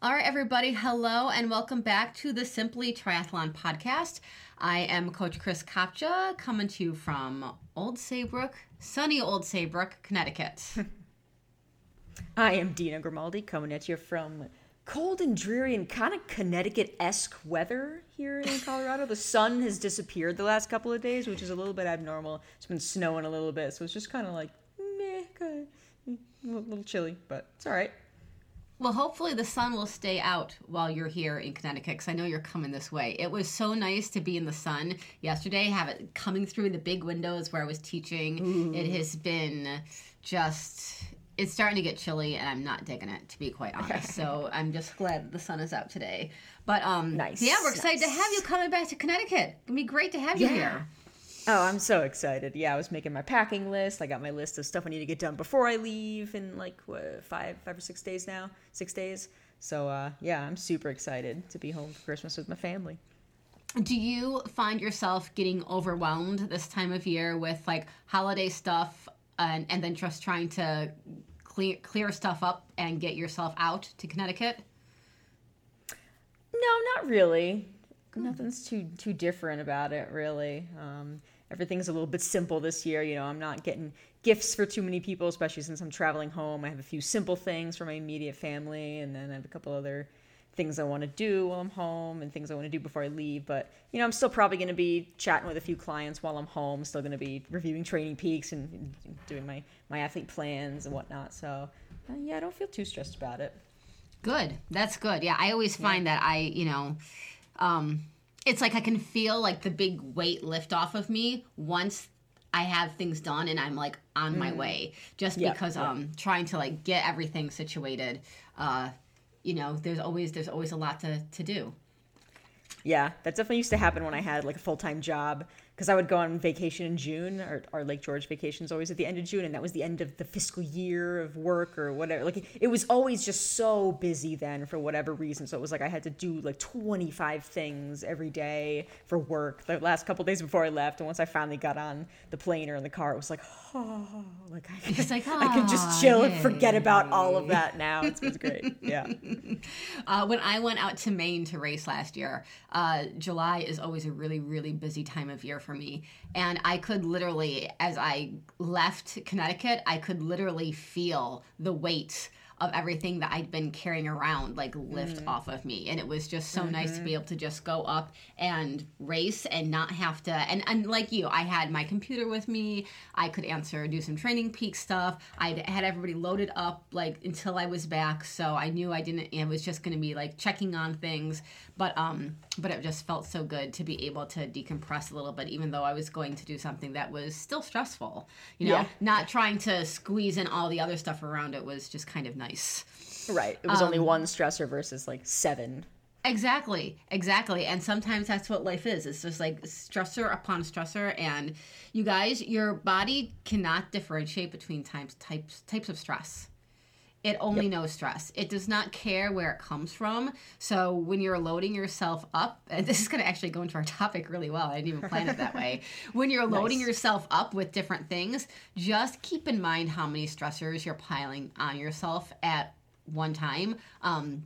All right, everybody, hello and welcome back to the Simply Triathlon podcast. I am Coach Chris Kopcha coming to you from Old Saybrook, sunny Old Saybrook, Connecticut. I am Dina Grimaldi coming at you from cold and dreary and kind of Connecticut esque weather here in Colorado. the sun has disappeared the last couple of days, which is a little bit abnormal. It's been snowing a little bit, so it's just kind of like meh, kind of a little chilly, but it's all right. Well, hopefully the sun will stay out while you're here in Connecticut because I know you're coming this way. It was so nice to be in the sun yesterday, have it coming through the big windows where I was teaching. Ooh. It has been just it's starting to get chilly and I'm not digging it to be quite honest. so I'm just glad the sun is out today. But um nice. yeah, we're excited nice. to have you coming back to Connecticut. It'll be great to have you here. Oh, I'm so excited. Yeah, I was making my packing list. I got my list of stuff I need to get done before I leave in like what, five, five or six days now. Six days. So uh, yeah, I'm super excited to be home for Christmas with my family. Do you find yourself getting overwhelmed this time of year with like holiday stuff and, and then just trying to clear clear stuff up and get yourself out to Connecticut? No, not really. Nothing's too too different about it, really. Um, everything's a little bit simple this year. You know, I'm not getting gifts for too many people, especially since I'm traveling home. I have a few simple things for my immediate family, and then I have a couple other things I want to do while I'm home and things I want to do before I leave. But you know, I'm still probably going to be chatting with a few clients while I'm home. Still going to be reviewing TrainingPeaks and doing my my athlete plans and whatnot. So uh, yeah, I don't feel too stressed about it. Good. That's good. Yeah, I always find yeah. that I, you know, um, it's like I can feel like the big weight lift off of me once I have things done and I'm like on mm. my way. Just yeah, because yeah. um trying to like get everything situated. Uh, you know, there's always there's always a lot to to do. Yeah, that definitely used to happen when I had like a full time job because I would go on vacation in June, or our Lake George vacation is always at the end of June, and that was the end of the fiscal year of work or whatever. Like it was always just so busy then for whatever reason. So it was like I had to do like 25 things every day for work the last couple days before I left. And once I finally got on the plane or in the car, it was like, oh, like I can, like, oh, I can just chill and forget about all of that now. It's, it's great. Yeah. Uh, when I went out to Maine to race last year, uh, July is always a really, really busy time of year for me. And I could literally, as I left Connecticut, I could literally feel the weight of everything that I'd been carrying around like lift mm. off of me. And it was just so mm-hmm. nice to mm-hmm. be able to just go up and race and not have to and, and like you, I had my computer with me. I could answer, do some training peak stuff. I had everybody loaded up like until I was back. So I knew I didn't it was just gonna be like checking on things. But um but it just felt so good to be able to decompress a little bit, even though I was going to do something that was still stressful. You know, yeah. not trying to squeeze in all the other stuff around it was just kind of nice. Right. It was um, only one stressor versus like seven. Exactly, exactly. And sometimes that's what life is. It's just like stressor upon stressor. And you guys, your body cannot differentiate between types types types of stress. It only yep. knows stress. It does not care where it comes from. So when you're loading yourself up, and this is going to actually go into our topic really well. I didn't even plan it that way. When you're loading nice. yourself up with different things, just keep in mind how many stressors you're piling on yourself at one time. Um,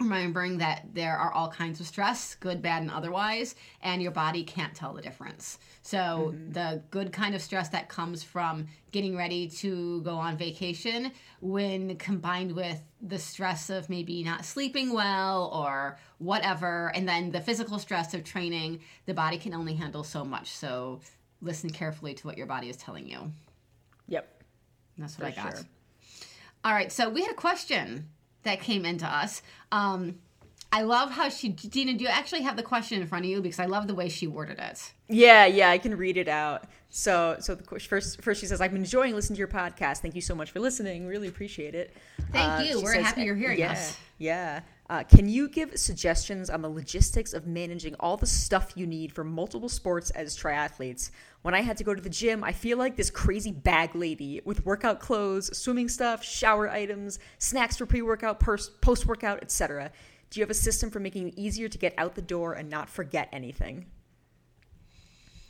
remembering that there are all kinds of stress, good, bad, and otherwise, and your body can't tell the difference. So, mm-hmm. the good kind of stress that comes from getting ready to go on vacation, when combined with the stress of maybe not sleeping well or whatever, and then the physical stress of training, the body can only handle so much. So, listen carefully to what your body is telling you. Yep. that's what For I got. Sure. All right, so we had a question that came into us. Um, I love how she, Dina, do you actually have the question in front of you? Because I love the way she worded it. Yeah, yeah, I can read it out. So, so the first, first she says, "I've been enjoying listening to your podcast. Thank you so much for listening. Really appreciate it." Thank uh, you. We're says, happy you're hearing yeah, us. Yeah. Uh, can you give suggestions on the logistics of managing all the stuff you need for multiple sports as triathletes? When I had to go to the gym, I feel like this crazy bag lady with workout clothes, swimming stuff, shower items, snacks for pre-workout, post-workout, etc. Do you have a system for making it easier to get out the door and not forget anything?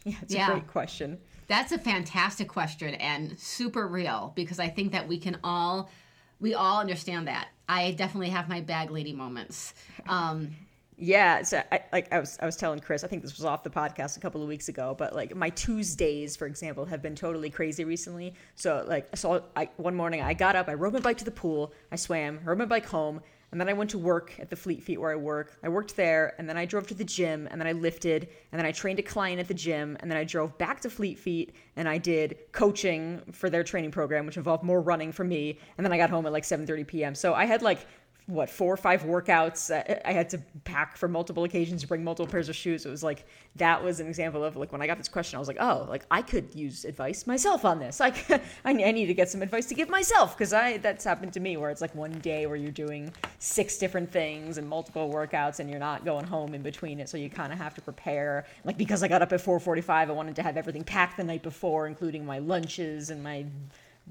Yeah, it's yeah. a great question. That's a fantastic question and super real because I think that we can all we all understand that. I definitely have my bag lady moments. Um, yeah, so I, like I was, I was telling Chris, I think this was off the podcast a couple of weeks ago, but like my Tuesdays, for example, have been totally crazy recently. So like, so I, one morning I got up, I rode my bike to the pool, I swam, rode my bike home, and then I went to work at the Fleet Feet where I work. I worked there, and then I drove to the gym, and then I lifted, and then I trained a client at the gym, and then I drove back to Fleet Feet, and I did coaching for their training program, which involved more running for me, and then I got home at like 7:30 p.m. So I had like what four or five workouts i had to pack for multiple occasions to bring multiple pairs of shoes. It was like that was an example of like when i got this question i was like oh like i could use advice myself on this. Like i need to get some advice to give myself because i that's happened to me where it's like one day where you're doing six different things and multiple workouts and you're not going home in between it. So you kind of have to prepare. Like because i got up at 4.45 i wanted to have everything packed the night before including my lunches and my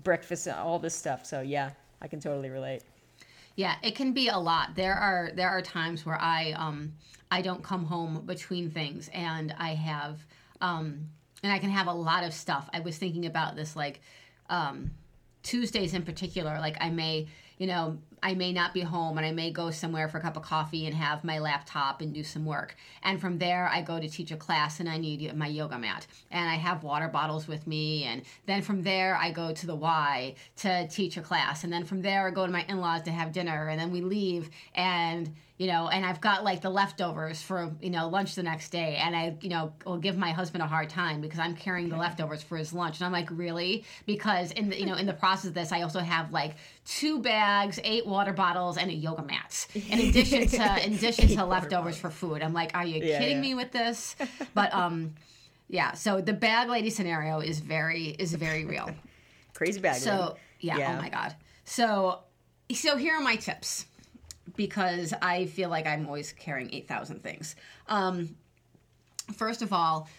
breakfast and all this stuff. So yeah i can totally relate yeah, it can be a lot. There are there are times where I um I don't come home between things and I have um and I can have a lot of stuff. I was thinking about this like um Tuesdays in particular, like I may, you know, I may not be home and I may go somewhere for a cup of coffee and have my laptop and do some work. And from there, I go to teach a class and I need my yoga mat. And I have water bottles with me. And then from there, I go to the Y to teach a class. And then from there, I go to my in laws to have dinner. And then we leave and you know, and I've got like the leftovers for, you know, lunch the next day. And I, you know, will give my husband a hard time because I'm carrying the leftovers for his lunch. And I'm like, really? Because in the, you know, in the process of this, I also have like two bags, eight water bottles, and a yoga mat. In addition to, in addition to leftovers for food. I'm like, are you yeah, kidding yeah. me with this? But, um, yeah, so the bag lady scenario is very, is very real. Crazy bag so, lady. yeah, yeah, oh my God. So, so here are my tips because I feel like I'm always carrying 8,000 things. Um, first of all,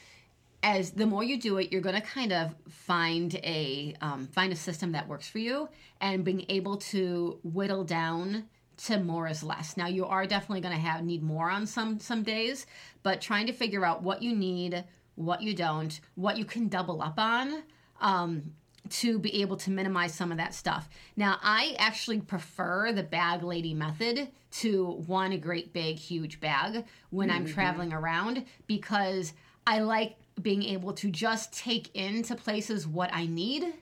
as the more you do it, you're going to kind of find a um, find a system that works for you, and being able to whittle down to more is less. Now you are definitely going to have need more on some some days, but trying to figure out what you need, what you don't, what you can double up on, um, to be able to minimize some of that stuff. Now, I actually prefer the bag lady method to one great big huge bag when mm-hmm. I'm traveling around because I like being able to just take into places what I need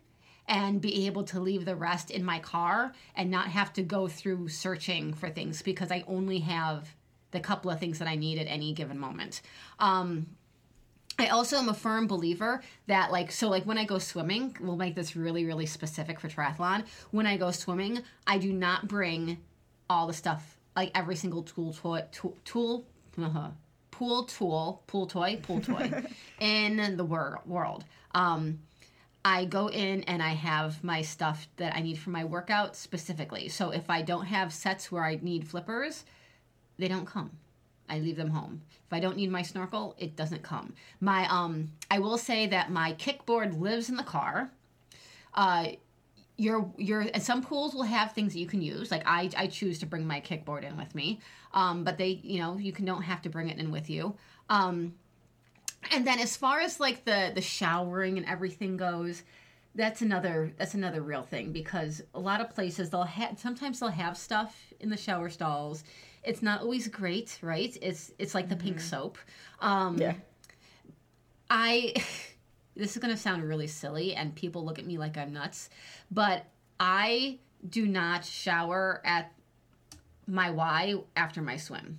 and be able to leave the rest in my car and not have to go through searching for things because I only have the couple of things that I need at any given moment. Um, I also am a firm believer that like so like when I go swimming, we'll make this really really specific for triathlon. When I go swimming, I do not bring all the stuff like every single tool tool, tool uh-huh, pool tool pool toy pool toy in the wor- world. Um, I go in and I have my stuff that I need for my workout specifically. So if I don't have sets where I need flippers, they don't come. I leave them home. If I don't need my snorkel, it doesn't come. My um, I will say that my kickboard lives in the car. Uh, your your some pools will have things that you can use. Like I I choose to bring my kickboard in with me. Um, but they you know you can don't have to bring it in with you. Um, and then as far as like the the showering and everything goes, that's another that's another real thing because a lot of places they'll have sometimes they'll have stuff in the shower stalls it's not always great, right? It's it's like the mm-hmm. pink soap. Um, yeah. I this is going to sound really silly and people look at me like I'm nuts, but I do not shower at my Y after my swim.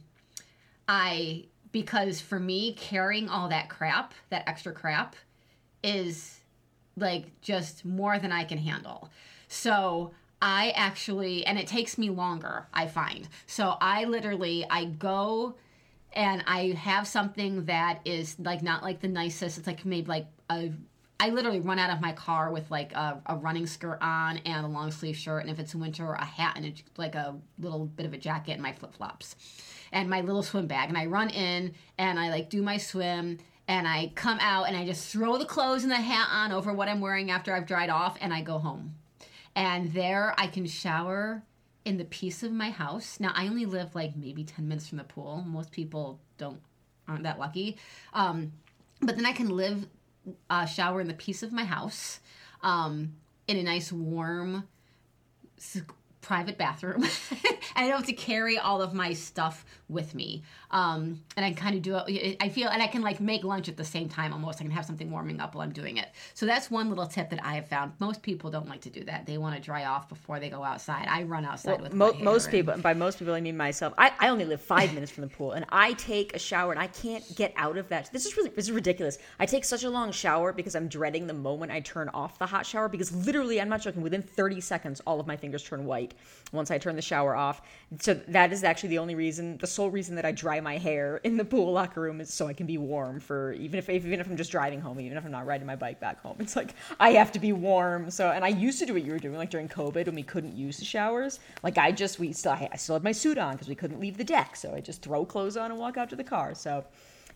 I because for me carrying all that crap, that extra crap is like just more than I can handle. So I actually, and it takes me longer, I find. So I literally, I go and I have something that is like not like the nicest. It's like maybe like a, I literally run out of my car with like a, a running skirt on and a long sleeve shirt. And if it's winter, a hat and a, like a little bit of a jacket and my flip flops and my little swim bag. And I run in and I like do my swim and I come out and I just throw the clothes and the hat on over what I'm wearing after I've dried off and I go home and there I can shower in the peace of my house. Now I only live like maybe 10 minutes from the pool. Most people don't aren't that lucky. Um, but then I can live uh, shower in the peace of my house um, in a nice warm private bathroom and I don't have to carry all of my stuff with me. Um, and I kind of do it. I feel, and I can like make lunch at the same time almost. I can have something warming up while I'm doing it. So that's one little tip that I have found. Most people don't like to do that. They want to dry off before they go outside. I run outside well, with mo- most and... people. And by most people, I mean myself. I, I only live five minutes from the pool, and I take a shower, and I can't get out of that. This is really this is ridiculous. I take such a long shower because I'm dreading the moment I turn off the hot shower because literally, I'm not joking. Within 30 seconds, all of my fingers turn white once I turn the shower off. So that is actually the only reason, the sole reason that I dry my hair in the pool locker room is so I can be warm for even if even if I'm just driving home, even if I'm not riding my bike back home. It's like I have to be warm. So and I used to do what you were doing, like during COVID when we couldn't use the showers. Like I just we still I still had my suit on because we couldn't leave the deck, so I just throw clothes on and walk out to the car. So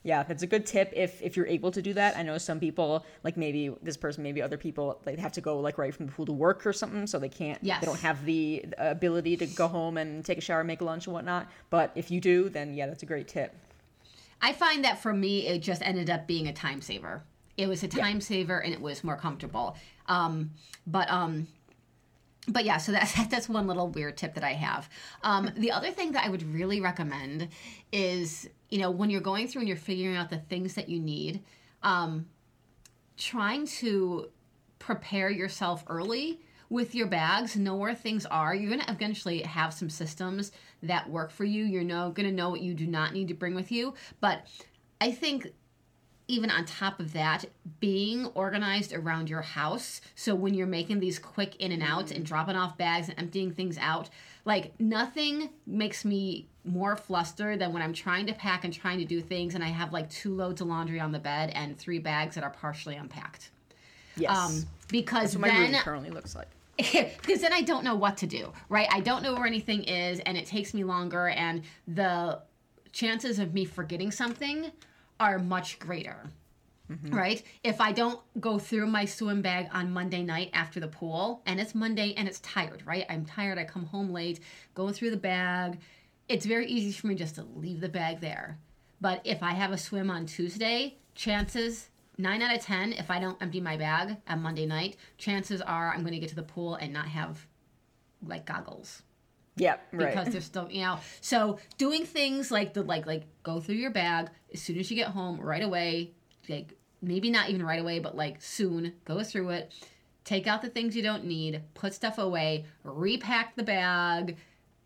yeah, that's a good tip if if you're able to do that. I know some people, like maybe this person, maybe other people, they have to go like right from the pool to work or something, so they can't. Yes. They don't have the ability to go home and take a shower, make lunch, and whatnot. But if you do, then yeah, that's a great tip. I find that for me, it just ended up being a time saver. It was a time yeah. saver, and it was more comfortable. Um, but um, but yeah, so that's that's one little weird tip that I have. Um, the other thing that I would really recommend is you know when you're going through and you're figuring out the things that you need, um, trying to prepare yourself early with your bags, know where things are. You're gonna eventually have some systems that work for you. You're know gonna know what you do not need to bring with you, but I think even on top of that, being organized around your house. So when you're making these quick in and outs and dropping off bags and emptying things out, like nothing makes me more flustered than when I'm trying to pack and trying to do things and I have like two loads of laundry on the bed and three bags that are partially unpacked. Yes. Um, because That's what my then, room currently looks like. because then I don't know what to do, right? I don't know where anything is and it takes me longer and the chances of me forgetting something are much greater. Mm-hmm. Right? If I don't go through my swim bag on Monday night after the pool, and it's Monday and it's tired, right? I'm tired, I come home late, going through the bag. It's very easy for me just to leave the bag there. But if I have a swim on Tuesday, chances nine out of 10, if I don't empty my bag on Monday night, chances are I'm going to get to the pool and not have like goggles. Yep, right. Because there's still, you know, so doing things like the like like go through your bag as soon as you get home, right away, like maybe not even right away, but like soon, go through it, take out the things you don't need, put stuff away, repack the bag,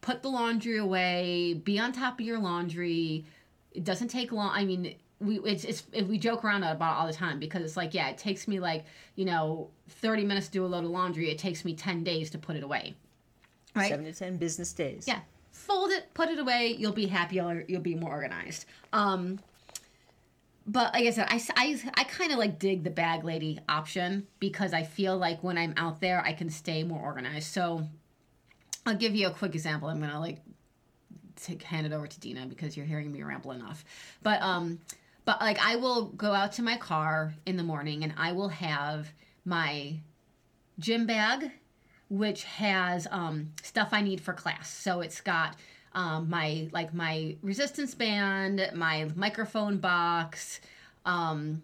put the laundry away, be on top of your laundry. It doesn't take long. I mean, we it's, it's we joke around about all the time because it's like yeah, it takes me like you know thirty minutes to do a load of laundry. It takes me ten days to put it away right? Seven to ten business days. Yeah, fold it, put it away. You'll be happier. You'll be more organized. Um, but like I said, I, I, I kind of like dig the bag lady option because I feel like when I'm out there, I can stay more organized. So I'll give you a quick example. I'm gonna like take, hand it over to Dina because you're hearing me ramble enough. But um, but like I will go out to my car in the morning and I will have my gym bag which has um, stuff I need for class. So it's got um, my like my resistance band, my microphone box, um,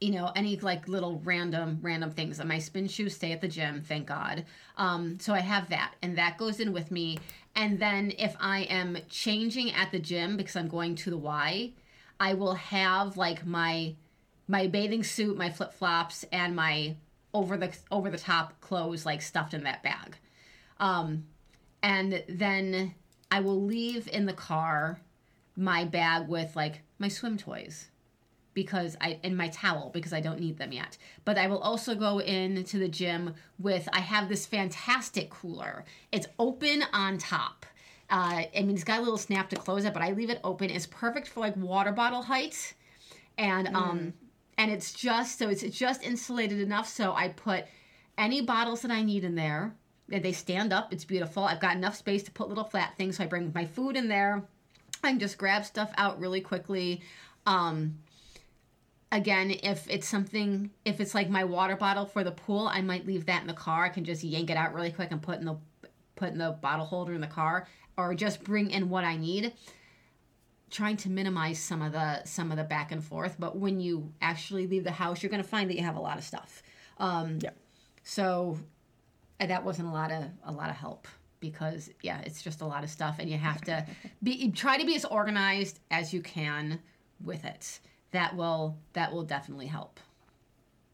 you know, any like little random random things. And My spin shoes stay at the gym, thank God. Um, so I have that, and that goes in with me. And then if I am changing at the gym because I'm going to the Y, I will have like my my bathing suit, my flip flops, and my over the over the top clothes like stuffed in that bag. Um, and then I will leave in the car my bag with like my swim toys because I and my towel because I don't need them yet. But I will also go into the gym with I have this fantastic cooler. It's open on top. Uh, I mean, it's got a little snap to close it, but I leave it open. It's perfect for like water bottle height, and um, mm and it's just so it's just insulated enough so I put any bottles that I need in there. And They stand up. It's beautiful. I've got enough space to put little flat things, so I bring my food in there. I can just grab stuff out really quickly. Um, again, if it's something, if it's like my water bottle for the pool, I might leave that in the car. I can just yank it out really quick and put in the put in the bottle holder in the car, or just bring in what I need trying to minimize some of the some of the back and forth but when you actually leave the house you're going to find that you have a lot of stuff um, yeah. so And that wasn't a lot of a lot of help because yeah, it's just a lot of stuff, and you have to be try to be as organized as you can with it. That will that will definitely help.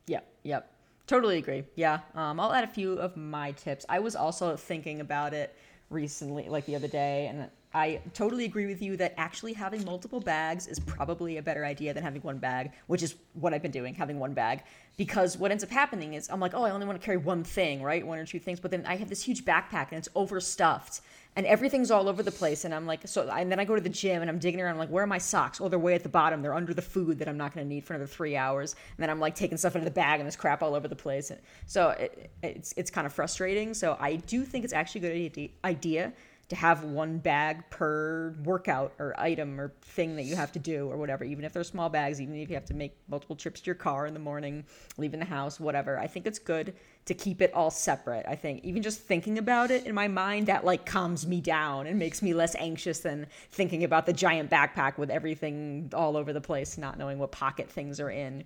Yep, yep. Totally agree. Yeah. Um, I'll add a few of my tips. I was also thinking about it recently, like the other day, and I totally agree with you that actually having multiple bags is probably a better idea than having one bag, which is what I've been doing, having one bag. Because what ends up happening is I'm like, oh, I only want to carry one thing, right? One or two things. But then I have this huge backpack and it's overstuffed and everything's all over the place. And I'm like, so, and then I go to the gym and I'm digging around. I'm like, where are my socks? Oh, they're way at the bottom. They're under the food that I'm not going to need for another three hours. And then I'm like taking stuff out of the bag and there's crap all over the place. And so it, it's, it's kind of frustrating. So I do think it's actually a good idea to have one bag per workout or item or thing that you have to do or whatever, even if they're small bags, even if you have to make multiple trips to your car in the morning, leaving the house, whatever. I think it's good to keep it all separate. I think even just thinking about it in my mind, that like calms me down and makes me less anxious than thinking about the giant backpack with everything all over the place, not knowing what pocket things are in.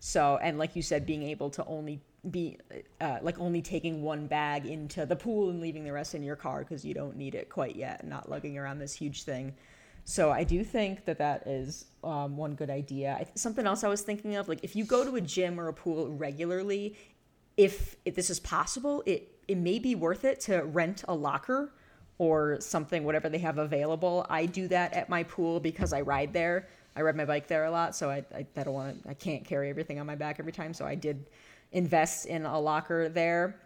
So, and like you said, being able to only be uh, like only taking one bag into the pool and leaving the rest in your car because you don't need it quite yet, not lugging around this huge thing. So I do think that that is um, one good idea. I, something else I was thinking of, like if you go to a gym or a pool regularly, if, if this is possible, it it may be worth it to rent a locker or something, whatever they have available. I do that at my pool because I ride there. I ride my bike there a lot, so I, I, I don't want I can't carry everything on my back every time. So I did invest in a locker there.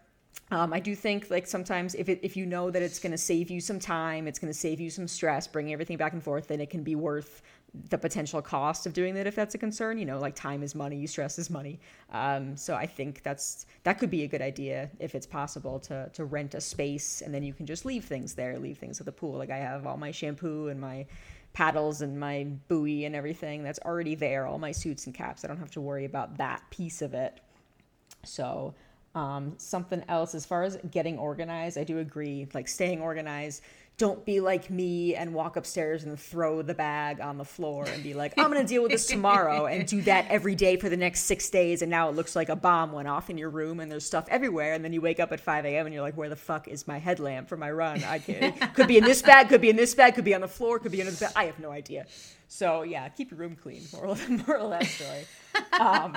Um, I do think like sometimes if it, if you know that it's going to save you some time, it's going to save you some stress, bringing everything back and forth, then it can be worth the potential cost of doing that if that's a concern. You know, like time is money, stress is money. Um, so I think that's that could be a good idea if it's possible to to rent a space and then you can just leave things there, leave things at the pool. Like I have all my shampoo and my paddles and my buoy and everything that's already there, all my suits and caps. I don't have to worry about that piece of it. So, um, something else as far as getting organized, I do agree. Like staying organized. Don't be like me and walk upstairs and throw the bag on the floor and be like, I'm going to deal with this tomorrow and do that every day for the next six days. And now it looks like a bomb went off in your room and there's stuff everywhere. And then you wake up at 5 a.m. and you're like, where the fuck is my headlamp for my run? I could be in this bag, could be in this bag, could be on the floor, could be under the bed. I have no idea. So yeah, keep your room clean. Moral, moral of that story. Um,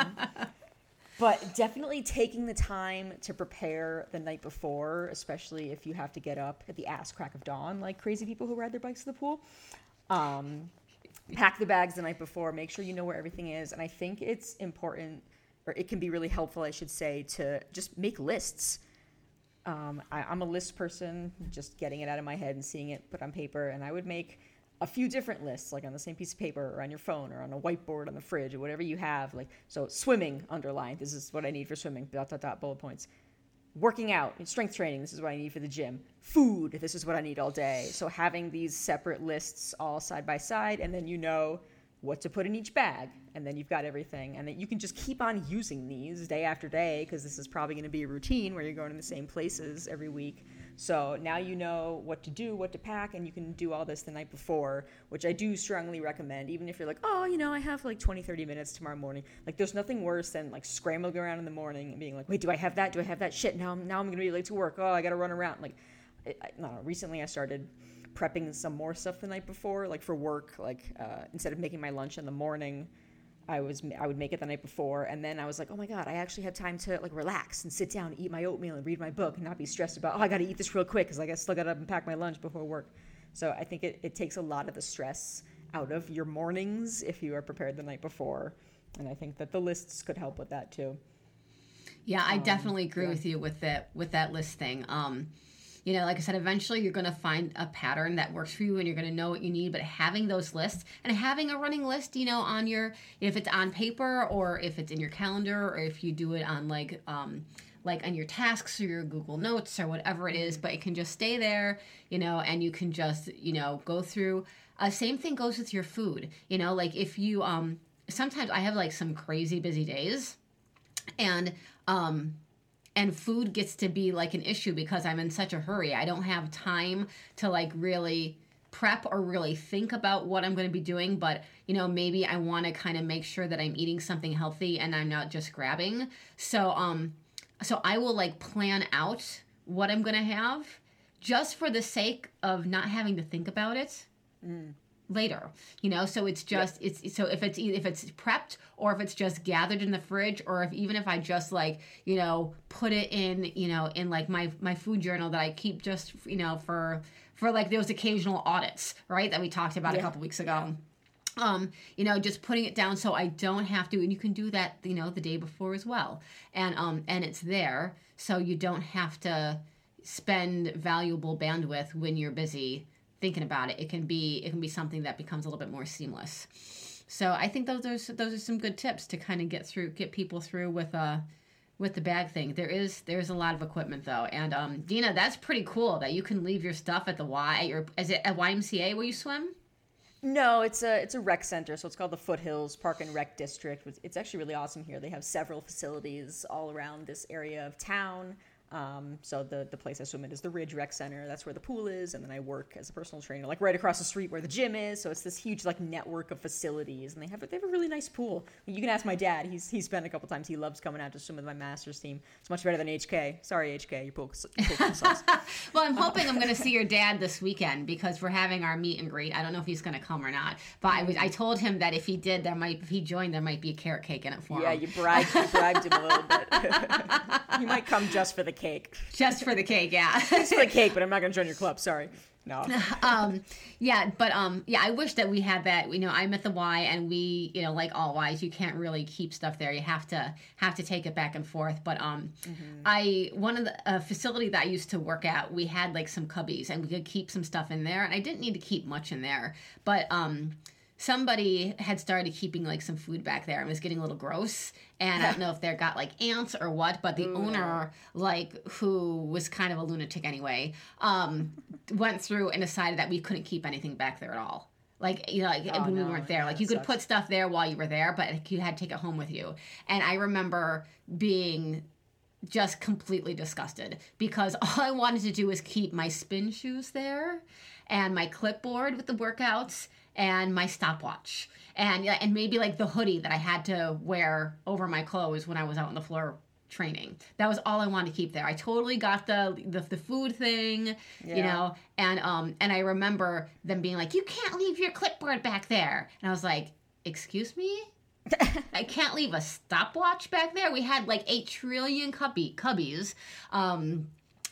but definitely taking the time to prepare the night before, especially if you have to get up at the ass crack of dawn, like crazy people who ride their bikes to the pool. Um, pack the bags the night before, make sure you know where everything is. And I think it's important, or it can be really helpful, I should say, to just make lists. Um, I, I'm a list person, just getting it out of my head and seeing it put on paper. And I would make a few different lists, like on the same piece of paper or on your phone or on a whiteboard on the fridge or whatever you have. Like, so swimming underlined, this is what I need for swimming, dot, dot, dot, bullet points. Working out, strength training, this is what I need for the gym. Food, this is what I need all day. So having these separate lists all side by side, and then you know what to put in each bag and then you've got everything and then you can just keep on using these day after day because this is probably going to be a routine where you're going to the same places every week so now you know what to do what to pack and you can do all this the night before which i do strongly recommend even if you're like oh you know i have like 20 30 minutes tomorrow morning. Like there's nothing worse than like scrambling around in the morning and being like wait do i have that? Do i have that shit? Now, now i'm going to be late to work. Oh i gotta run around. Like I, I, no, recently i started prepping some more stuff the night before, like for work. Like uh, instead of making my lunch in the morning, I was I would make it the night before, and then I was like, oh my god, I actually have time to like relax and sit down, and eat my oatmeal, and read my book, and not be stressed about oh I got to eat this real quick because like I still got to unpack my lunch before work. So I think it, it takes a lot of the stress out of your mornings if you are prepared the night before, and I think that the lists could help with that too. Yeah, I um, definitely agree yeah. with you with that with that list thing. Um, you know, like I said, eventually you're going to find a pattern that works for you and you're going to know what you need. But having those lists and having a running list, you know, on your, if it's on paper or if it's in your calendar or if you do it on like, um, like on your tasks or your Google Notes or whatever it is, but it can just stay there, you know, and you can just, you know, go through. Uh, same thing goes with your food, you know, like if you, um, sometimes I have like some crazy busy days and, um, and food gets to be like an issue because I'm in such a hurry. I don't have time to like really prep or really think about what I'm going to be doing, but you know, maybe I want to kind of make sure that I'm eating something healthy and I'm not just grabbing. So um so I will like plan out what I'm going to have just for the sake of not having to think about it later you know? So it's just it's so if it's if it's prepped or if it's just gathered in the fridge or if even if i just like you know put it in you know in like my my food journal that i keep just you know for for like those occasional audits right that we talked about a couple weeks ago. Um you know just putting it down so i don't have to and you can do that you know the day before as well. And um and it's there so you don't have to spend valuable bandwidth when you're busy thinking about it it can be it can be something that becomes a little bit more seamless so i think those are those are some good tips to kind of get through get people through with a with the bag thing there is there's a lot of equipment though and um dina that's pretty cool that you can leave your stuff at the y at your is it at ymca where you swim No, it's a it's a rec center, so it's called the Foothills Park and Rec District. It's actually really awesome here. They have several facilities all around this area of town. Um, so the the place I swim in is the Ridge Rec Center. That's where the pool is, and then I work as a personal trainer, like right across the street where the gym is. So it's this huge like network of facilities, and they have they have a really nice pool. You can ask my dad; he's he's been a couple times. He loves coming out to swim with my masters team. It's much better than HK. Sorry, HK, your pool, your pool sucks. Well, I'm hoping I'm going to see your dad this weekend because we're having our meet and greet. I don't know if he's going to come or not, but I was I told him that if he did, there might if he joined, there might be a carrot cake in it for Yeah, him. Yeah, you bribed you bribed him a little bit. he might come just for the cake. Just for the cake, yeah. Thanks for the cake, but I'm not gonna join your club. Sorry. No. um yeah but um yeah i wish that we had that you know i'm at the y and we you know like all y's you can't really keep stuff there you have to have to take it back and forth but um i one of the uh, facility that i used to work at we had like some cubbies and we could keep some stuff in there and i didn't need to keep much in there but um somebody had started keeping like some food back there and was getting a little gross and i don't know if they got like ants or what but the owner like who was kind of a lunatic anyway um went through and decided that we couldn't keep anything back there at all. Like you know like when we weren't there Yeah, like you could sucks. put stuff there while you were there but you had to take it home with you. And i remember being just completely disgusted because all I wanted to do was keep my spin shoes there and my clipboard with the workouts and my stopwatch and yeah, and maybe like the hoodie that I had to wear over my clothes when I was out on the floor training. That was all I wanted to keep there. I totally got the the, the food thing, you know, and um and I remember them being like, "You can't leave your clipboard back there," and I was like, "Excuse me." I can't leave a stopwatch back there. We had like eight trillion cubby cubbies. Um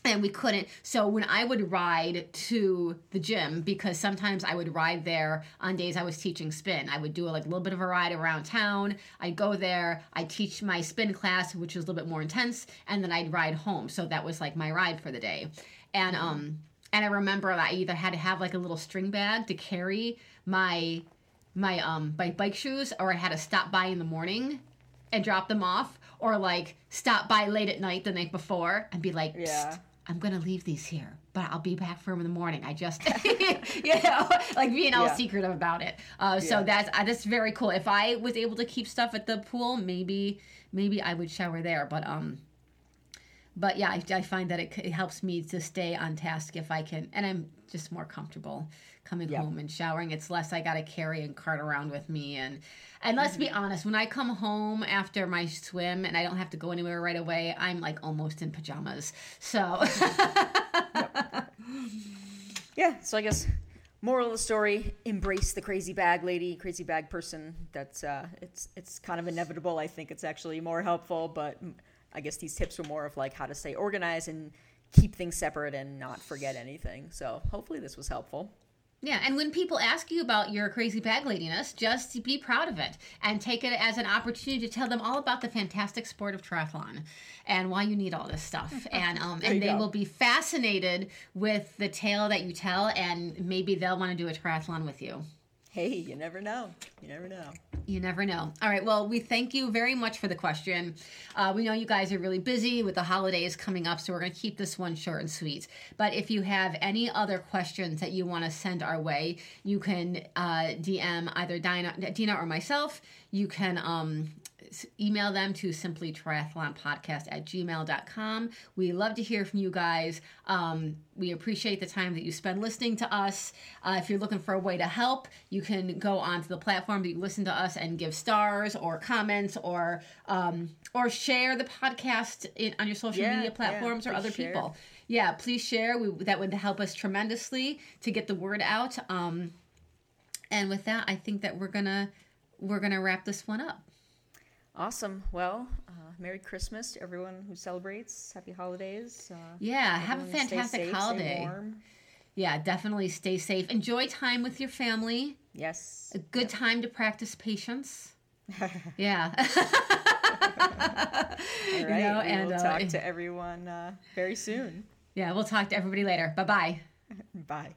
and we couldn't. So when i would ride to the gym because sometimes i would ride there on days i was teaching spin. I would do like a little bit of a ride around town. I'd go there i'd teach my spin class which was a little bit more intense and then i'd ride home. So that was like my ride for the day. And um and i remember that i either had to have like a little string bag to carry my my um my bike shoes or I had to stop by in the morning and drop them off or like stop by late at night the night before and be like Yeah. "Psst, I'm gonna leave these here, but I'll be back for them in the morning. I just, you know, like being all Yeah. secretive about it. Uh, so Yeah. that's uh, that's very cool. If I was able to keep stuff at the pool, maybe maybe I would shower there. But um, but yeah, I, I find that it, it helps me to stay on task if I can, and I'm just more comfortable coming Yep. home and showering. It's less I got to carry and cart around with me, and and let's be honest, when I come home after my swim and I don't have to go anywhere right away, I'm like almost in pajamas. So Yeah. So I guess moral of the story: embrace the crazy bag lady, crazy bag person. That's uh, it's it's kind of inevitable. I think it's actually more helpful, but I guess these tips were more of like how to stay organized and keep things separate and not forget anything. So hopefully this was helpful. Yeah, and when people ask you about your crazy bag ladiness, just be proud of it and take it as an opportunity to tell them all about the fantastic sport of triathlon and why you need all this stuff. And um, and they go. will be fascinated with the tale that you tell, and maybe they'll want to do a triathlon with you. Hey, you never know. You never know. You never know. All right. Well, we thank you very much for the question. Uh, we know you guys are really busy with the holidays coming up, so we're going to keep this one short and sweet. But if you have any other questions that you want to send our way, you can uh, DM either Dina, Dina or myself. You can um, email them to simply triathlonpodcast at gmail.com. We love to hear from you guys. Um, we appreciate the time that you spend listening to us. Uh, if you're looking for a way to help, you can go onto the platform that you listen to us and give stars or comments or um, or share the podcast in, on your social Yeah, media yeah, platforms or other share. people. yeah, please share. We, that would help us tremendously to get the word out. Um, and with that, I think that we're gonna we're gonna wrap this one up. Awesome. Well, uh, Merry Christmas to everyone who celebrates. Happy holidays. Uh, Yeah, have a fantastic safe, holiday. Yeah, definitely stay safe. Enjoy time with your family. Yes. A good time to practice patience. Yeah. All You right. know, we and, will uh, talk to everyone uh, very soon. yeah, we'll talk to everybody later. Bye bye. Bye.